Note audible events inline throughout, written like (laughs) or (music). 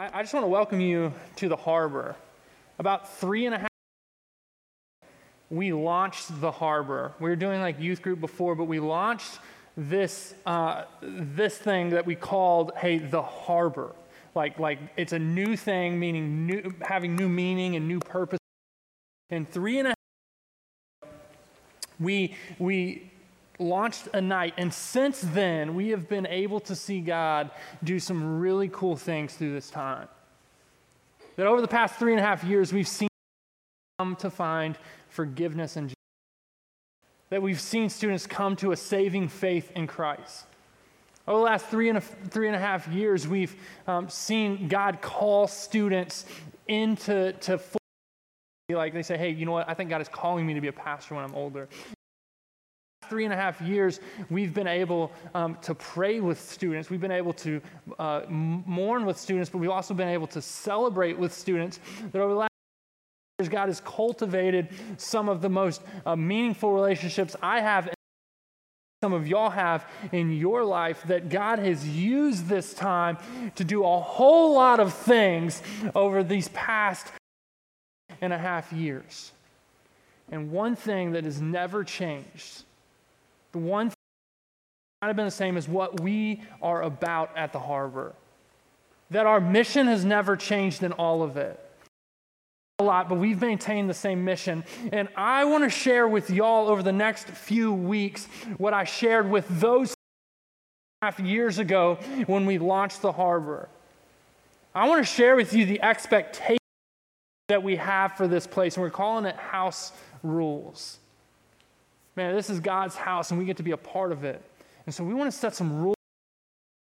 I, just want to welcome you to the harbor. About three and a half we launched the harbor. We were doing like youth group before, but we launched this uh, this thing that we called, hey, the harbor. Like like it's a new thing, meaning new, having new meaning and new purpose. And three and a half, we we launched a night, and since then we have been able to see God do some really cool things through this time. That over the past three and a half years, we've seen come to find forgiveness and that we've seen students come to a saving faith in Christ. Over the last three and a, three and a half years, we've um, seen God call students into to like they say, hey, you know what? I think God is calling me to be a pastor when I'm older. Three and a half years, we've been able um, to pray with students. We've been able to uh, mourn with students, but we've also been able to celebrate with students. That over the last years, God has cultivated some of the most uh, meaningful relationships I have, some of y'all have in your life, that God has used this time to do a whole lot of things over these past and a half years. And one thing that has never changed, the one thing that have been the same as what we are about at the harbor. That our mission has never changed in all of it a lot, but we've maintained the same mission. And I want to share with y'all over the next few weeks what I shared with those half years ago when we launched the harbor. I want to share with you the expectation that we have for this place, and we're calling it house rules. Man, this is God's house, and we get to be a part of it. And so we want to set some rules.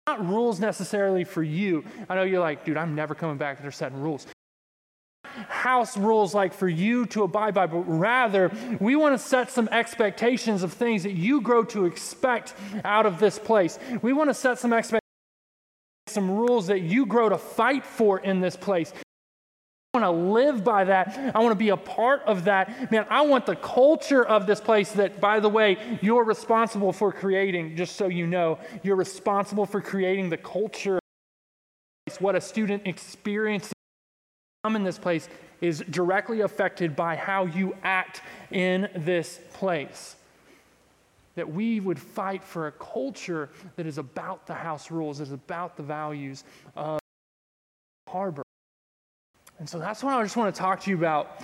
Not rules necessarily for you. I know you're like, dude, I'm never coming back. They're setting rules house rules like for you to abide by, but rather we want to set some expectations of things that you grow to expect out of this place. We want to set some expectations, some rules that you grow to fight for in this place. I want to live by that. I want to be a part of that. Man, I want the culture of this place that, by the way, you're responsible for creating, just so you know. You're responsible for creating the culture. What a student experiences in this place is directly affected by how you act in this place. That we would fight for a culture that is about the house rules, is about the values of Harbor. And so that's what I just want to talk to you about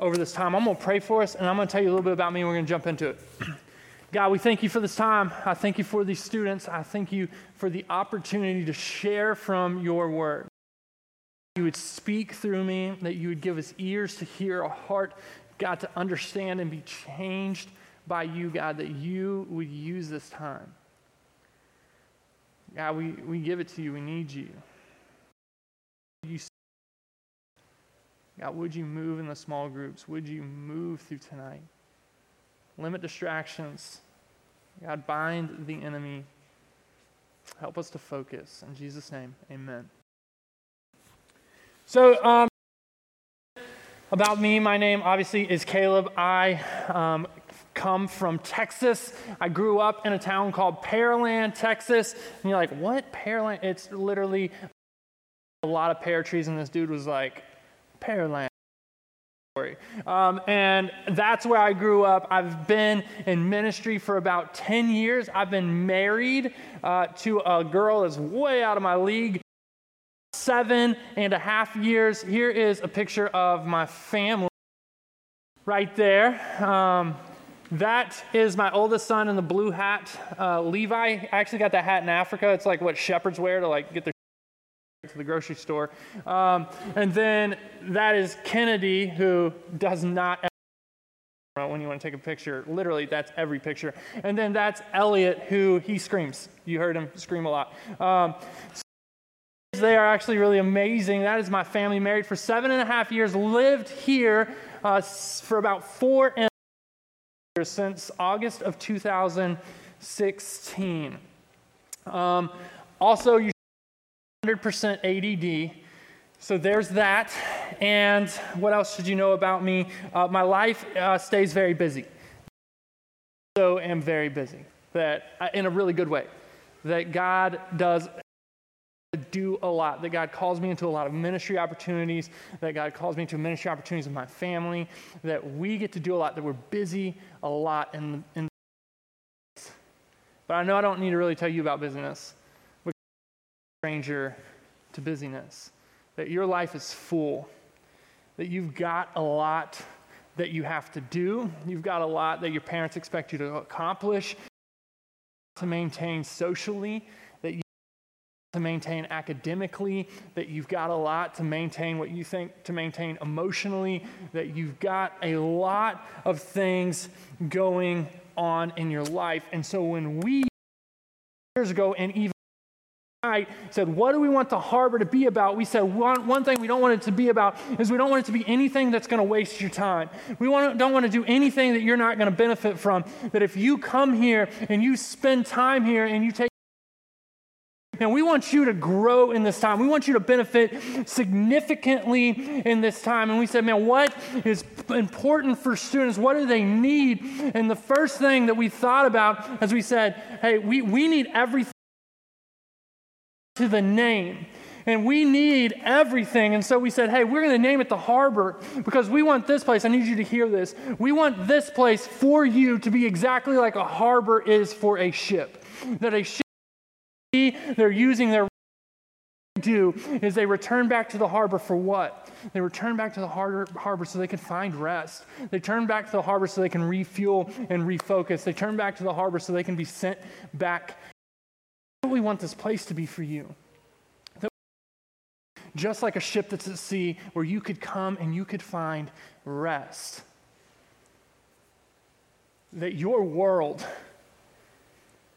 over this time. I'm going to pray for us, and I'm going to tell you a little bit about me, and we're going to jump into it. (clears throat) God, we thank you for this time. I thank you for these students. I thank you for the opportunity to share from your word you would speak through me, that you would give us ears to hear, a heart, God, to understand and be changed by you, God, that you would use this time. God, we, we give it to you. We need you. you. God, would you move in the small groups? Would you move through tonight? Limit distractions. God, bind the enemy. Help us to focus. In Jesus' name, amen. So, um, about me, my name obviously is Caleb. I um, come from Texas. I grew up in a town called Pearland, Texas. And you're like, what? Pearland? It's literally a lot of pear trees, and this dude was like, Pearland. Um, and that's where I grew up. I've been in ministry for about 10 years. I've been married uh, to a girl that's way out of my league seven and a half years. Here is a picture of my family right there. Um, that is my oldest son in the blue hat. Uh, Levi I actually got that hat in Africa. It's like what shepherds wear to like get their to the grocery store. Um, and then that is Kennedy, who does not when you want to take a picture. Literally, that's every picture. And then that's Elliot, who he screams. You heard him scream a lot. Um, they are actually really amazing. That is my family, married for seven and a half years, lived here uh, for about four years since August of 2016. Um, also, you 100% ADD. So there's that. And what else should you know about me? Uh, my life uh, stays very busy. So am very busy. That uh, in a really good way. That God does do a lot, that God calls me into a lot of ministry opportunities, that God calls me into ministry opportunities with my family, that we get to do a lot, that we're busy a lot. In, in but I know I don't need to really tell you about busyness. Stranger to busyness, that your life is full, that you've got a lot that you have to do, you've got a lot that your parents expect you to accomplish, to maintain socially, that you to maintain academically, that you've got a lot to maintain what you think to maintain emotionally, that you've got a lot of things going on in your life. And so when we years ago and even I said, What do we want the harbor to be about? We said, one, one thing we don't want it to be about is we don't want it to be anything that's going to waste your time. We want, don't want to do anything that you're not going to benefit from. That if you come here and you spend time here and you take and we want you to grow in this time. We want you to benefit significantly in this time. And we said, man, what is important for students? What do they need? And the first thing that we thought about as we said, hey, we, we need everything to the name. And we need everything. And so we said, hey, we're going to name it the harbor because we want this place. I need you to hear this. We want this place for you to be exactly like a harbor is for a ship. That a ship, they're using their do is they return back to the harbor for what? They return back to the harbor, harbor so they can find rest. They turn back to the harbor so they can refuel and refocus. They turn back to the harbor so they can be sent back we want this place to be for you. Just like a ship that's at sea where you could come and you could find rest. That your world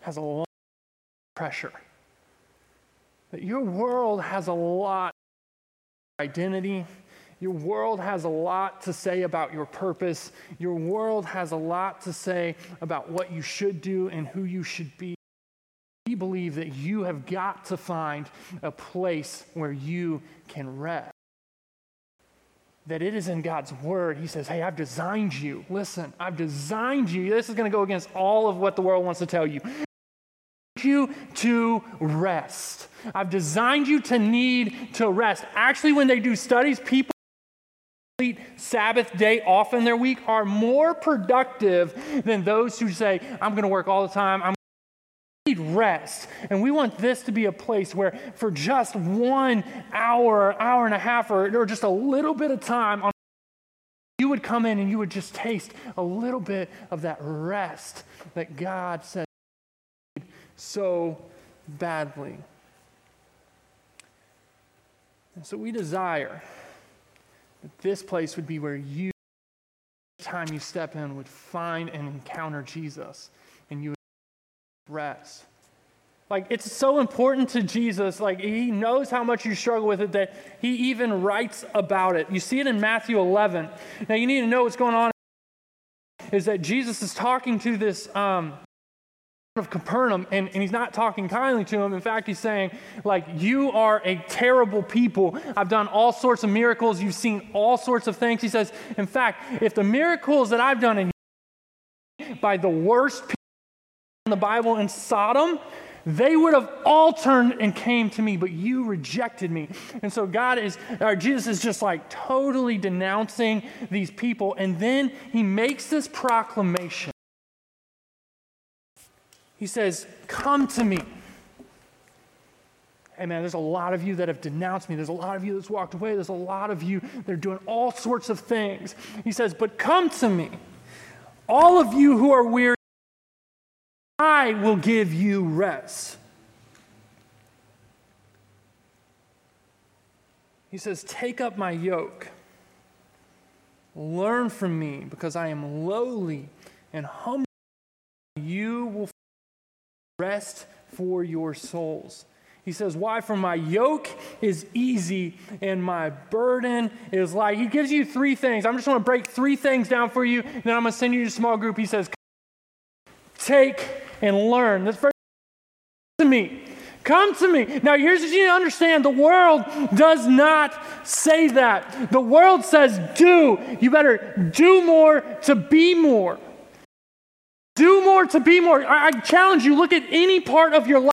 has a lot of pressure. That your world has a lot of identity. Your world has a lot to say about your purpose. Your world has a lot to say about what you should do and who you should be. We believe that you have got to find a place where you can rest. That it is in God's word. He says, Hey, I've designed you. Listen, I've designed you. This is going to go against all of what the world wants to tell you. You to rest. I've designed you to need to rest. Actually, when they do studies, people Sabbath day off in their week are more productive than those who say, I'm going to work all the time. I'm need rest. And we want this to be a place where, for just one hour, hour and a half, or, or just a little bit of time, on, you would come in and you would just taste a little bit of that rest that God said so badly. And so we desire that this place would be where you, every time you step in, would find and encounter Jesus. And you rest. Like, it's so important to Jesus. Like, he knows how much you struggle with it that he even writes about it. You see it in Matthew 11. Now, you need to know what's going on is that Jesus is talking to this um, of Capernaum, and, and he's not talking kindly to him. In fact, he's saying, like, you are a terrible people. I've done all sorts of miracles. You've seen all sorts of things. He says, in fact, if the miracles that I've done in by the worst people in the Bible in Sodom, they would have all turned and came to me, but you rejected me. And so God is, or Jesus is just like totally denouncing these people. And then he makes this proclamation. He says, Come to me. Hey man, there's a lot of you that have denounced me. There's a lot of you that's walked away. There's a lot of you that are doing all sorts of things. He says, But come to me. All of you who are weary I will give you rest. He says, Take up my yoke. Learn from me, because I am lowly and humble. You will rest for your souls. He says, Why? For my yoke is easy and my burden is light. He gives you three things. I'm just going to break three things down for you, and then I'm going to send you to a small group. He says, Take and learn. That's very to me. Come to me. Now, here's what you need to understand the world does not say that. The world says, do. You better do more to be more. Do more to be more. I, I challenge you, look at any part of your life.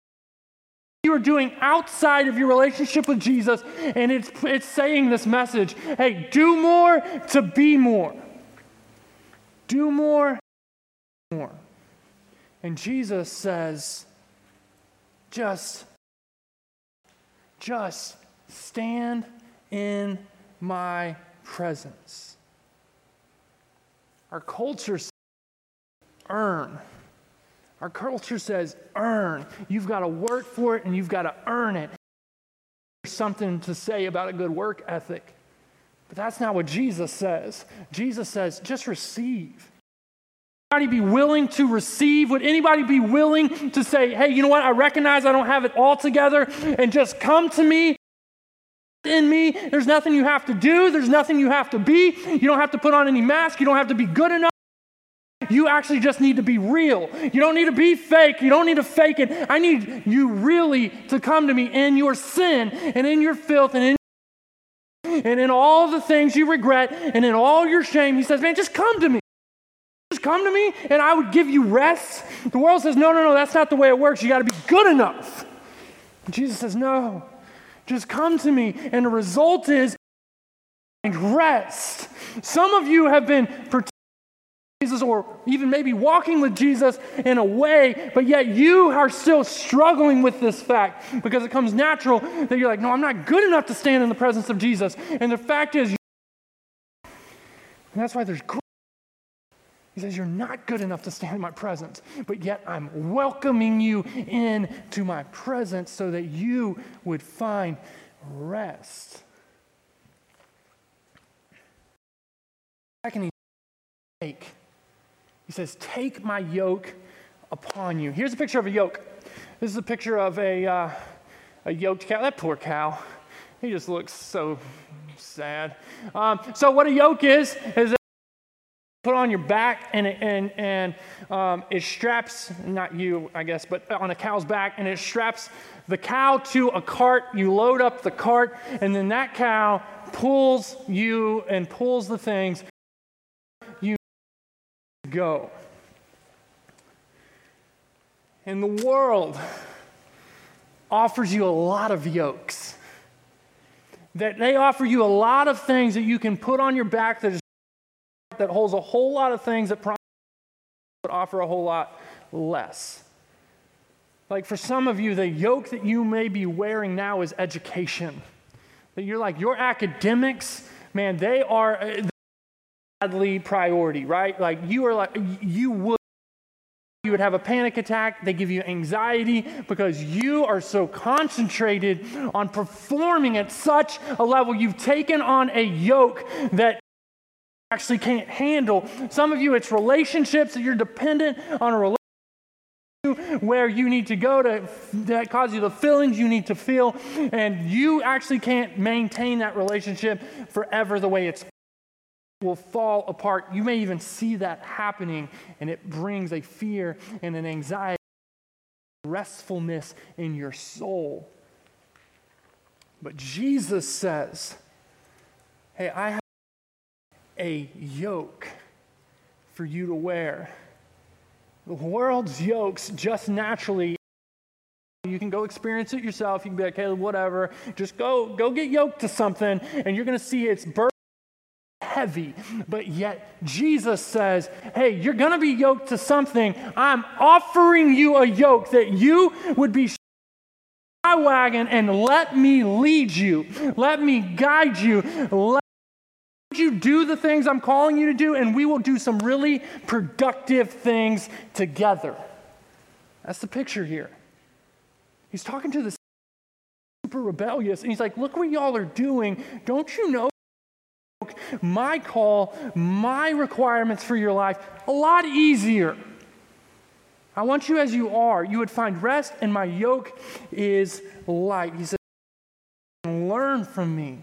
You are doing outside of your relationship with Jesus, and it's, it's saying this message hey, do more to be more. Do more, more. And Jesus says, just, just stand in my presence. Our culture says, earn. Our culture says, earn. You've got to work for it and you've got to earn it. There's something to say about a good work ethic. But that's not what Jesus says. Jesus says, just receive. Anybody be willing to receive? Would anybody be willing to say, hey, you know what? I recognize I don't have it all together and just come to me in me. There's nothing you have to do. There's nothing you have to be. You don't have to put on any mask. You don't have to be good enough. You actually just need to be real. You don't need to be fake. You don't need to fake it. I need you really to come to me in your sin and in your filth and in and in all the things you regret and in all your shame. He says, Man, just come to me. Just come to me and I would give you rest. The world says, No, no, no, that's not the way it works. You got to be good enough. And Jesus says, No. Just come to me. And the result is rest. Some of you have been Jesus or even maybe walking with Jesus in a way, but yet you are still struggling with this fact because it comes natural that you're like, no, I'm not good enough to stand in the presence of Jesus. And the fact is, and that's why there's he says, You're not good enough to stand in my presence, but yet I'm welcoming you into my presence so that you would find rest. Second, he take. He says, Take my yoke upon you. Here's a picture of a yoke. This is a picture of a, uh, a yoked cow. That poor cow. He just looks so sad. Um, so, what a yoke is, is put on your back and and, and um, it straps not you i guess but on a cow's back and it straps the cow to a cart. You load up the cart and then that cow pulls you and pulls the things. You go. And the world offers you a lot of yokes. That they offer you a lot of things that you can put on your back that is that holds a whole lot of things that promise but offer a whole lot less. Like for some of you, the yoke that you may be wearing now is education. That you're like, your academics, man, they are uh, badly priority, right? Like you are like, you would. You would have a panic attack. They give you anxiety because you are so concentrated on performing at such a level. You've taken on a yoke that actually can't handle. Some of you, it's relationships that you're dependent on a relationship where you need to go to that cause you the feelings you need to feel, and you actually can't maintain that relationship forever the way it's will fall apart. You may even see that happening, and it brings a fear and an anxiety, restfulness in your soul. But Jesus says, Hey, I have a yoke for you to wear. The world's yokes just naturally you can go experience it yourself. You can be like, hey, whatever. Just go, go get yoked to something, and you're going to see it's heavy. But yet Jesus says, hey, you're going to be yoked to something. I'm offering you a yoke that you would be my wagon and let me lead you. Let me guide you. Let do the things I'm calling you to do, and we will do some really productive things together. That's the picture here. He's talking to the super rebellious, and he's like, Look what y'all are doing. Don't you know? My call, my requirements for your life, a lot easier. I want you as you are. You would find rest, and my yoke is light. He says, Learn from me.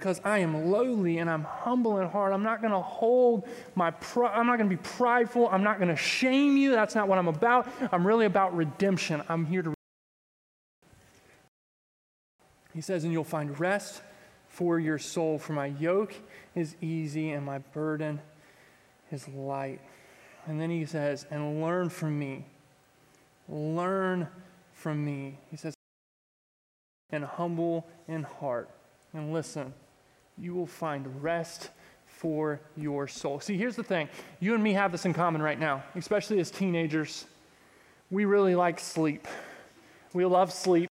Because I am lowly and I'm humble in heart. I'm not going to hold my pride. I'm not going to be prideful. I'm not going to shame you. That's not what I'm about. I'm really about redemption. I'm here to. He says, and you'll find rest for your soul, for my yoke is easy and my burden is light. And then he says, and learn from me. Learn from me. He says, and humble in heart. And listen, you will find rest for your soul. See, here's the thing you and me have this in common right now, especially as teenagers. We really like sleep. We love sleep.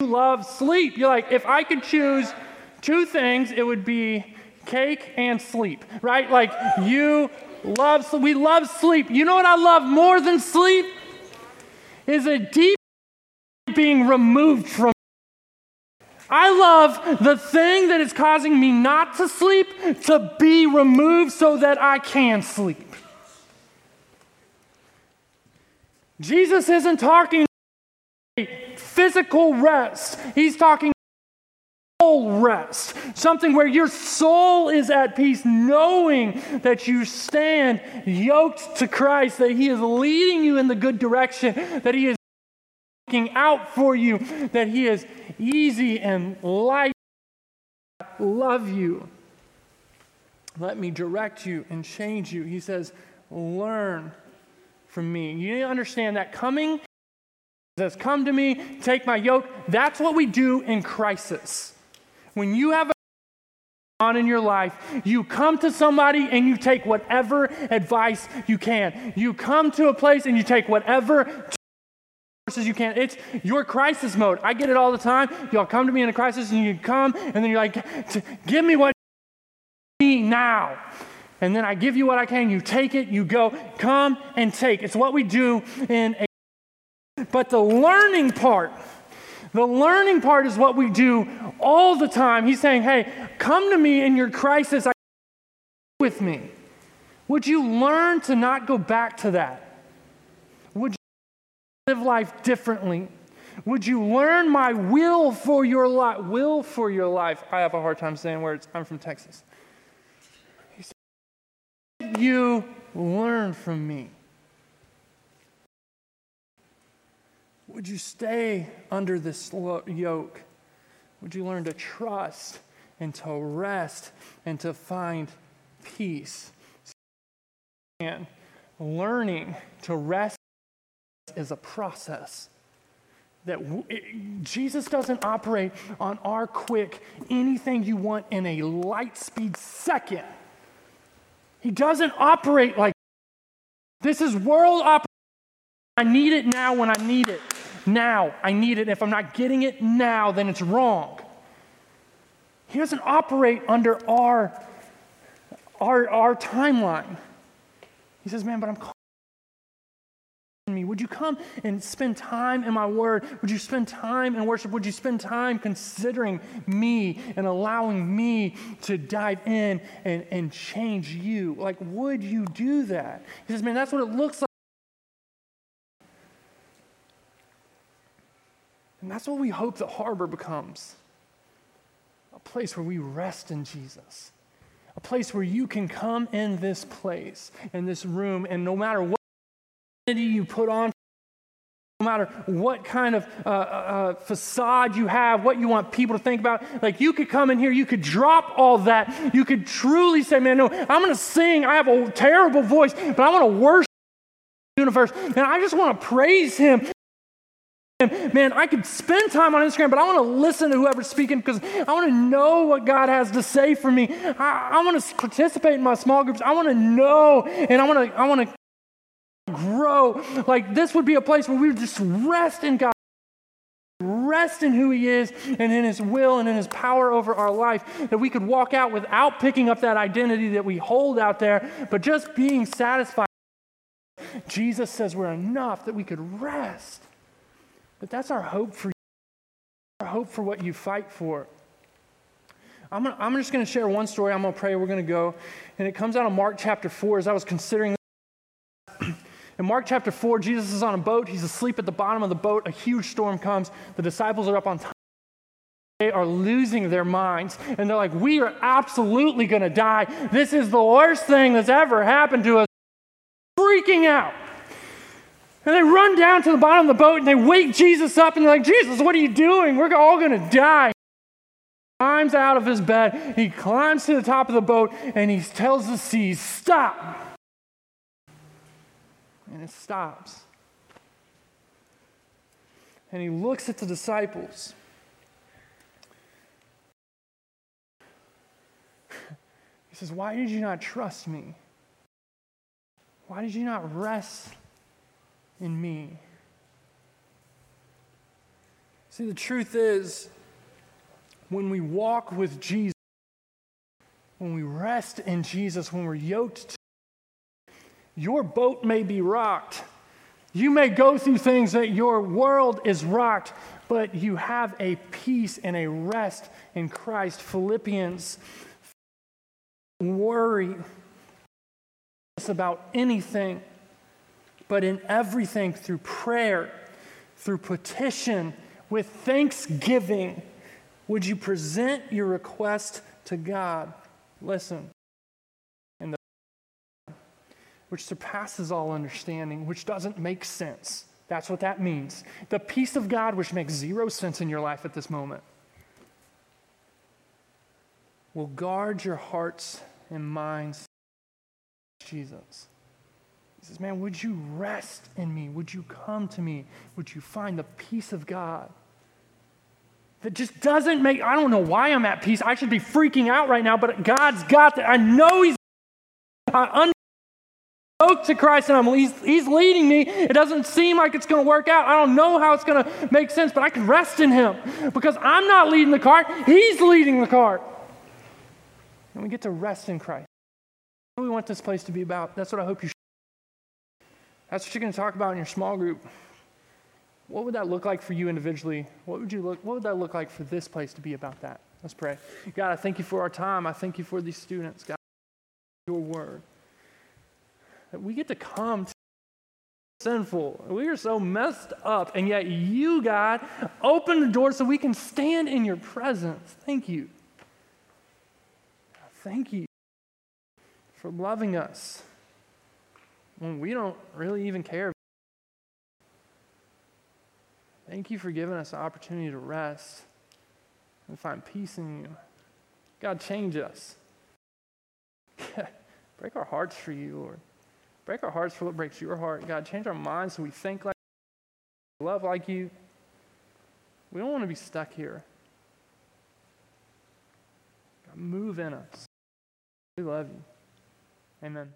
You love sleep. You're like, if I could choose two things, it would be cake and sleep, right? Like, you love, sleep. we love sleep. You know what I love more than sleep? Is a deep being removed from. I love the thing that is causing me not to sleep to be removed so that I can sleep. Jesus isn't talking physical rest. He's talking soul rest, something where your soul is at peace, knowing that you stand yoked to Christ, that He is leading you in the good direction, that He is looking out for you, that He is easy and light. Love you. Let me direct you and change you. He says, Learn from me. You understand that coming says, Come to me, take my yoke. That's what we do in crisis. When you have a on in your life, you come to somebody and you take whatever advice you can. You come to a place and you take whatever you can. It's your crisis mode. I get it all the time. Y'all come to me in a crisis and you come and then you're like, give me what need now. And then I give you what I can. You take it, you go, come and take. It's what we do in a but the learning part, the learning part is what we do all the time. He's saying, hey, come to me in your crisis I with me. Would you learn to not go back to that? Live life differently? Would you learn my will for your life? Will for your life. I have a hard time saying words. I'm from Texas. He said, You learn from me. Would you stay under this yoke? Would you learn to trust and to rest and to find peace? And learning to rest is a process that w- it, Jesus doesn't operate on our quick anything you want in a light speed second. He doesn't operate like this is world operation. I need it now when I need it now. I need it. If I'm not getting it now, then it's wrong. He doesn't operate under our, our, our timeline. He says, Man, but I'm me. Would you come and spend time in my word? Would you spend time in worship? Would you spend time considering me and allowing me to dive in and, and change you? Like, would you do that? He says, Man, that's what it looks like. And that's what we hope the harbor becomes a place where we rest in Jesus, a place where you can come in this place, in this room, and no matter what you put on, no matter what kind of uh, uh, uh, facade you have, what you want people to think about, like you could come in here, you could drop all that. You could truly say, Man, no, I'm going to sing. I have a terrible voice, but I want to worship the universe, and I just want to praise Him. Man, I could spend time on Instagram, but I want to listen to whoever's speaking because I want to know what God has to say for me. I, I want to participate in my small groups. I want to know, and I want to, I want to grow. Like this would be a place where we would just rest in God, rest in who He is, and in His will and in His power over our life. That we could walk out without picking up that identity that we hold out there, but just being satisfied. Jesus says we're enough that we could rest. But that's our hope for you, our hope for what you fight for. I'm, gonna, I'm just going to share one story. I'm going to pray. We're going to go. And it comes out of Mark chapter 4 as I was considering. In Mark chapter 4, Jesus is on a boat. He's asleep at the bottom of the boat. A huge storm comes. The disciples are up on top. They are losing their minds. And they're like, We are absolutely going to die. This is the worst thing that's ever happened to us. Freaking out. And they run down to the bottom of the boat and they wake Jesus up and they're like, Jesus, what are you doing? We're all going to die. He climbs out of his bed, he climbs to the top of the boat, and he tells the sea, Stop. And it stops. and he looks at the disciples. He says, Why did you not trust me? Why did you not rest in me? See, the truth is, when we walk with Jesus, when we rest in Jesus, when we're yoked to your boat may be rocked. You may go through things that your world is rocked, but you have a peace and a rest in Christ. Philippians worry about anything, but in everything through prayer, through petition, with thanksgiving, would you present your request to God? Listen, which surpasses all understanding, which doesn't make sense. That's what that means. The peace of God, which makes zero sense in your life at this moment, will guard your hearts and minds. Jesus. He says, Man, would you rest in me? Would you come to me? Would you find the peace of God? That just doesn't make, I don't know why I'm at peace. I should be freaking out right now, but God's got that. I know He's, I spoke to Christ and I'm, he's, he's leading me. It doesn't seem like it's going to work out. I don't know how it's going to make sense, but I can rest in Him because I'm not leading the cart, He's leading the cart. And we get to rest in Christ. What we want this place to be about. That's what I hope you. That's what you're going to talk about in your small group. What would that look like for you individually? What would you look? What would that look like for this place to be about that? Let's pray. God, I thank you for our time. I thank you for these students. God, we get to come to sinful. We are so messed up, and yet you, God, open the door so we can stand in your presence. Thank you. Thank you for loving us when we don't really even care. Thank you for giving us the opportunity to rest and find peace in you. God, change us. (laughs) Break our hearts for you, Lord. Break our hearts for what breaks your heart. God, change our minds so we think like you, love like you. We don't want to be stuck here. God, move in us. We love you. Amen.